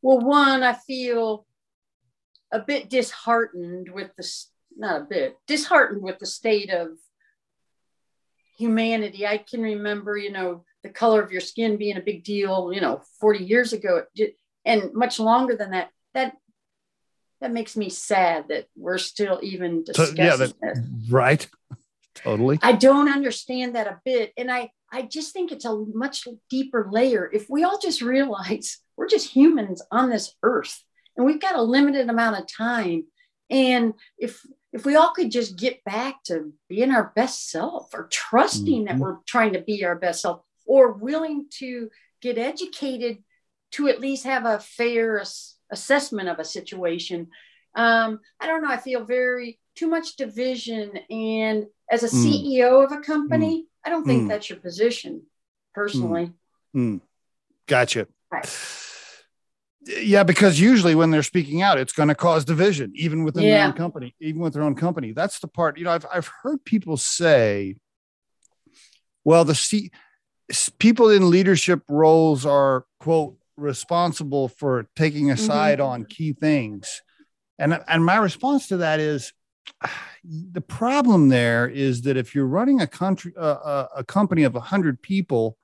Well, one, I feel a bit disheartened with the not a bit disheartened with the state of humanity. I can remember, you know, the color of your skin being a big deal, you know, 40 years ago, and much longer than that. That that makes me sad that we're still even So, discussing yeah, that- this. Right. Totally. I don't understand that a bit. And I, I just think it's a much deeper layer. If we all just realize we're just humans on this earth and we've got a limited amount of time. And if if we all could just get back to being our best self or trusting that Mhm. we're trying to be our best self or willing to get educated to at least have a fair ass- assessment of a situation. Um, I don't know. I feel very too much division. And as a Mm. CEO of a company, I don't think Mm. that's your position personally. Hmm. Gotcha. Right. Yeah, because usually when they're speaking out, it's going to cause division, even within their own company, even with their own company. That's the part, you know, I've, I've heard people say, well, the C, people in leadership roles are, quote, responsible for taking a Mhm. side on key things. And, and my response to that is the problem there is that if you're running a country, uh, a, a company of 100 people,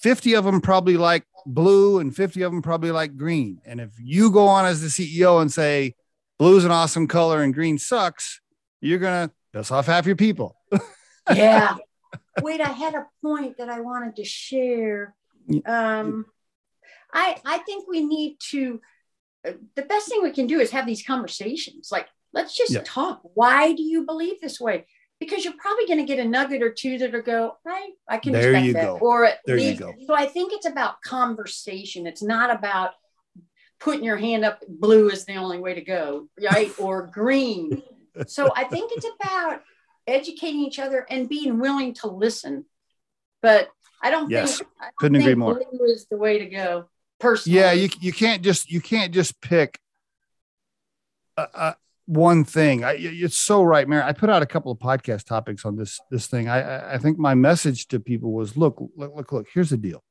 50 of them probably like blue and 50 of them probably like green. And if you go on as the CEO and say blue's an awesome color and green sucks, you're going to piss off half your people. *laughs* yeah. Wait, I had a point that I wanted to share. Um, I I think we need to. uh, The best thing we can do is have these conversations. Like Let's just Yeah. talk. Why do you believe this way? Because you're probably going to get a nugget or two that'll go, right? I can There you that. go. Or There you go. so I think it's about conversation. It's not about putting your hand up. Blue is the only way to go, right? *laughs* or green. So I think it's *laughs* about educating each other and being willing to listen. But I don't Yes. think I don't Couldn't agree think more. Blue is the way to go. Personally, Yeah, you you can't just you can't just pick uh, one thing. I, it's so right, Mary. I put out a couple of podcast topics on this this thing. I I- think my message to people was, look, look, look, look. Here's the deal.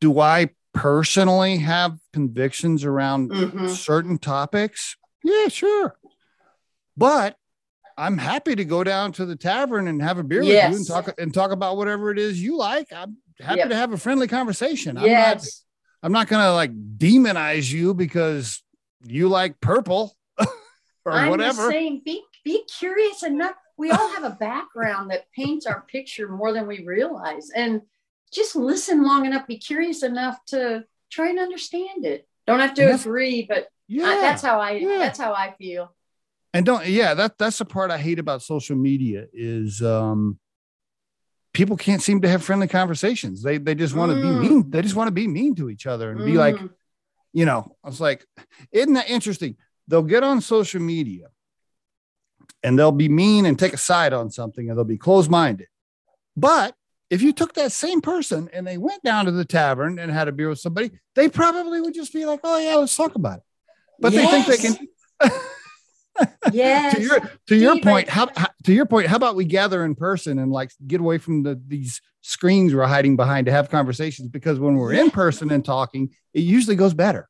Do I personally have convictions around Mhm. certain topics? Yeah, sure. But I'm happy to go down to the tavern and have a beer with you and talk and talk about whatever it is you like. I'm happy Yep. to have a friendly conversation. I'm not yes. I'm not gonna like demonize you because you like purple or I'm whatever. the same. Be be curious enough. We all have a background that paints our picture more than we realize, and just listen long enough. Be curious enough to try and understand it. Don't have to agree, but Yeah, I, that's how I. yeah. That's how I feel. and don't yeah that that's the part I hate about social media is um people can't seem to have friendly conversations. They they just want to Mm. be mean. They just want to be mean to each other and be like, Mm. you know, I was like, isn't that interesting? They'll get on social media and they'll be mean and take a side on something and they'll be closed minded. But if you took that same person and they went down to the tavern and had a beer with somebody, they probably would just be like, oh, yeah, let's talk about it. But they think they can. *laughs* yes. to your to your point, how, how to your point, how about we gather in person and like get away from the these screens we're hiding behind to have conversations? Because when we're in person and talking, it usually goes better.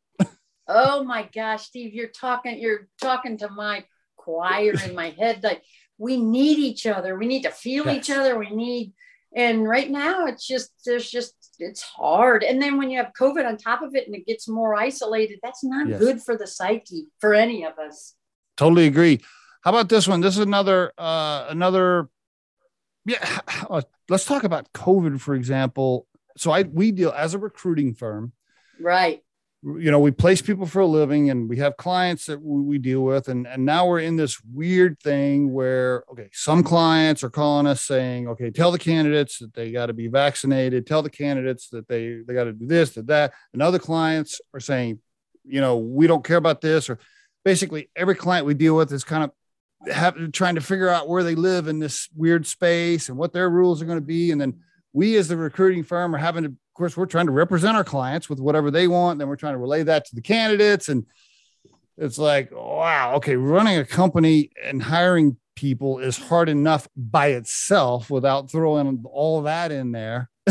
Oh my gosh, Steve, you're talking, you're talking to my choir in my head. Like we need each other. We need to feel each other. We need, and right now it's just, there's just, it's hard. And then when you have COVID on top of it and it gets more isolated, that's not Yes. good for the psyche for any of us. Totally agree. How about this one? This is another uh another yeah, *sighs* uh, let's talk about COVID for example. So I we deal as a recruiting firm, Right. You know, we place people for a living and we have clients that we, deal with and and now we're in this weird thing where okay, some clients are calling us saying, "Okay, tell the candidates that they got to be vaccinated, tell the candidates that they they got to do this, that that." And other clients are saying, you know, we don't care about this or basically every client we deal with is kind of have, trying to figure out where they live in this weird space and what their rules are going to be. And then we, as the recruiting firm, are having to, course, we're trying to represent our clients with whatever they want. Then we're trying to relay that to the candidates. And it's like, wow, okay, running a company and hiring people is hard enough by itself without throwing all that in there. *laughs*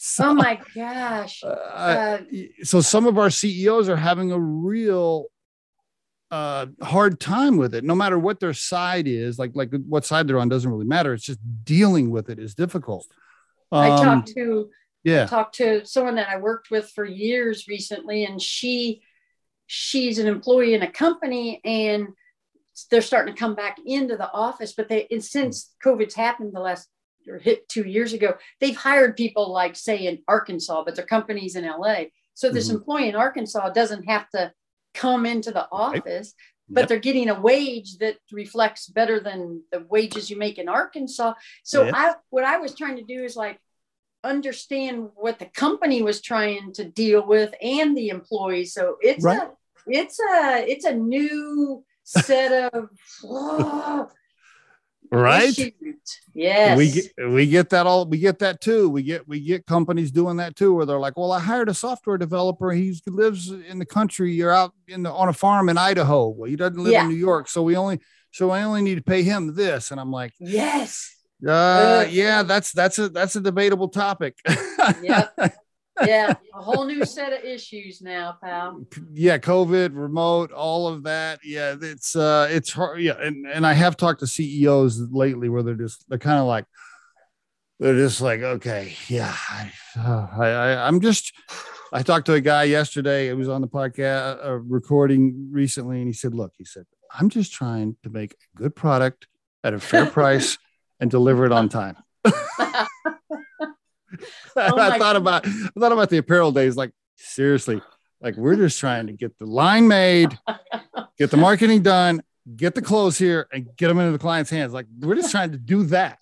So, Oh my gosh. uh, Uh, so some of our CEOs are having a real uh hard time with it no matter what their side is like like what side they're on doesn't really matter it's just dealing with it is difficult I Um, talked to yeah talked to someone that I worked with for years recently, and she she's an employee in a company, and they're starting to come back into the office. But they and since COVID's happened the last or hit two years ago, they've hired people like say in Arkansas, but their companies in LA. So this Mhm. employee in Arkansas doesn't have to come into the office. But Yep. they're getting a wage that reflects better than the wages you make in Arkansas. So Yeah. I what I was trying to do is like understand what the company was trying to deal with and the employees. So it's Right. a it's a it's a new set of oh, *laughs* right issues. Yes. we get we get that all we get that too we get we get companies doing that too where they're like well i hired a software developer he lives in the country you're out in the on a farm in idaho well he doesn't live Yeah. in new york so we only so i only need to pay him this and i'm like yes. Uh yeah that's that's a that's a debatable topic *laughs* Yep. Yeah. A whole new set of issues now, pal. yeah covid remote all of that yeah it's uh it's hard yeah and and i have talked to ceos lately where they're just they're kind of like they're just like okay yeah I, uh, *sighs* I, I i'm just i talked to a guy yesterday it was on the podcast uh, recording recently and he said look he said i'm just trying to make a good product at a fair *laughs* price and deliver it on time *laughs* *laughs* Oh I thought about I thought about the apparel days. Like seriously, like we're just trying to get the line made get the *laughs* marketing done, get the clothes here, and get them into the client's hands. Like we're just trying to do that.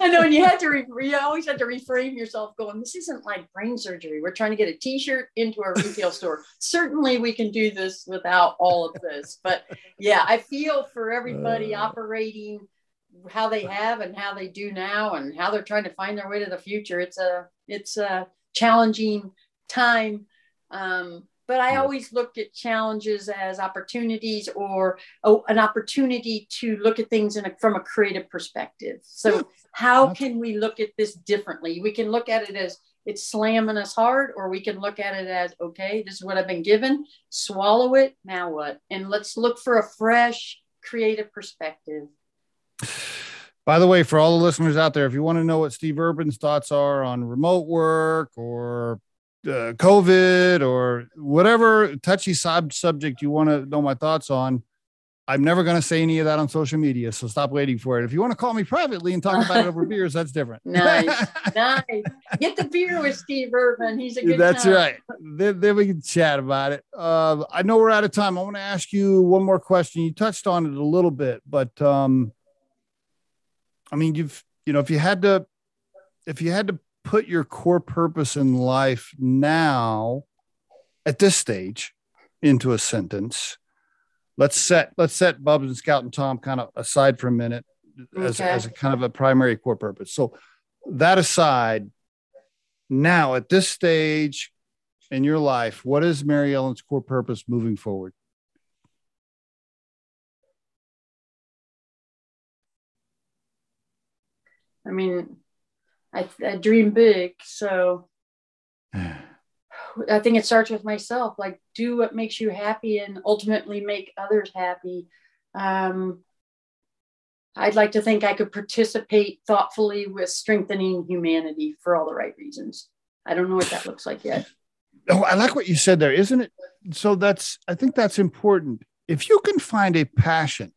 I know, and you had to, re- you always had to reframe yourself going, this isn't like brain surgery. We're trying to get a t shirt into a retail store. Certainly, we can do this without all of this. But yeah, I feel for everybody uh, operating how they have and how they do now and how they're trying to find their way to the future. It's a, it's a challenging time. Um, but I always look at challenges as opportunities or oh, an opportunity to look at things a, from a creative perspective. So, how can we look at this differently? We can look at it as it's slamming us hard, or we can look at it as okay, this is what I've been given, swallow it, now what? And let's look for a fresh, creative perspective. By the way, for all the listeners out there, if you want to know what Steve Urban's thoughts are on remote work or uh, COVID or whatever touchy sub subject you want to know my thoughts on, I'm never going to say any of that on social media. So stop waiting for it. If you want to call me privately and talk about it over *laughs* beers, that's different. nice, *laughs* nice. Get the beer with Steve Urban. He's a good. That's time. right. Then, then we can chat about it. Uh, I know we're out of time. I want to ask you one more question. You touched on it a little bit, but um, I mean, you've you know, if you had to, if you had to put your core purpose in life now at this stage into a sentence let's set let's set bubs and scout and tom kind of aside for a minute as, okay. as a kind of a primary core purpose so that aside now at this stage in your life what is mary ellen's core purpose moving forward i mean I, I dream big. So *sighs* I think it starts with myself. Like, do what makes you happy and ultimately make others happy. Um, I'd like to think I could participate thoughtfully with strengthening humanity for all the right reasons. I don't know what that looks like yet. *sighs* Oh, I like what you said there, isn't it? So that's, I think that's important. If you can find a passion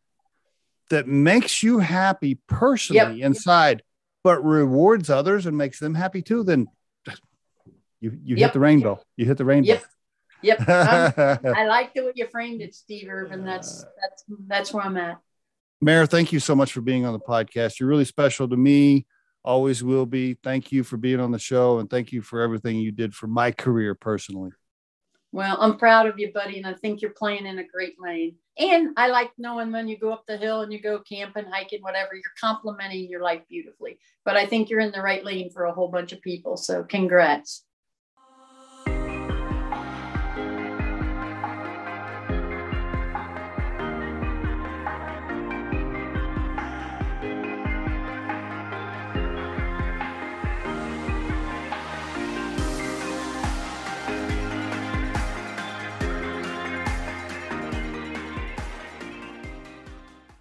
that makes you happy personally yep. inside, but rewards others and makes them happy too, then you you yep. hit the rainbow. You hit the rainbow. Yep. Yep. *laughs* Um, I like the way you framed it, Steve Urban. That's that's that's where I'm at. Mayor, thank you so much for being on the podcast. You're really special to me. Always will be. Thank you for being on the show and thank you for everything you did for my career personally. Well, I'm proud of you, buddy, and I think you're playing in a great lane. And I like knowing when you go up the hill and you go camping, hiking, whatever, you're complimenting your life beautifully. But I think you're in the right lane for a whole bunch of people. So congrats.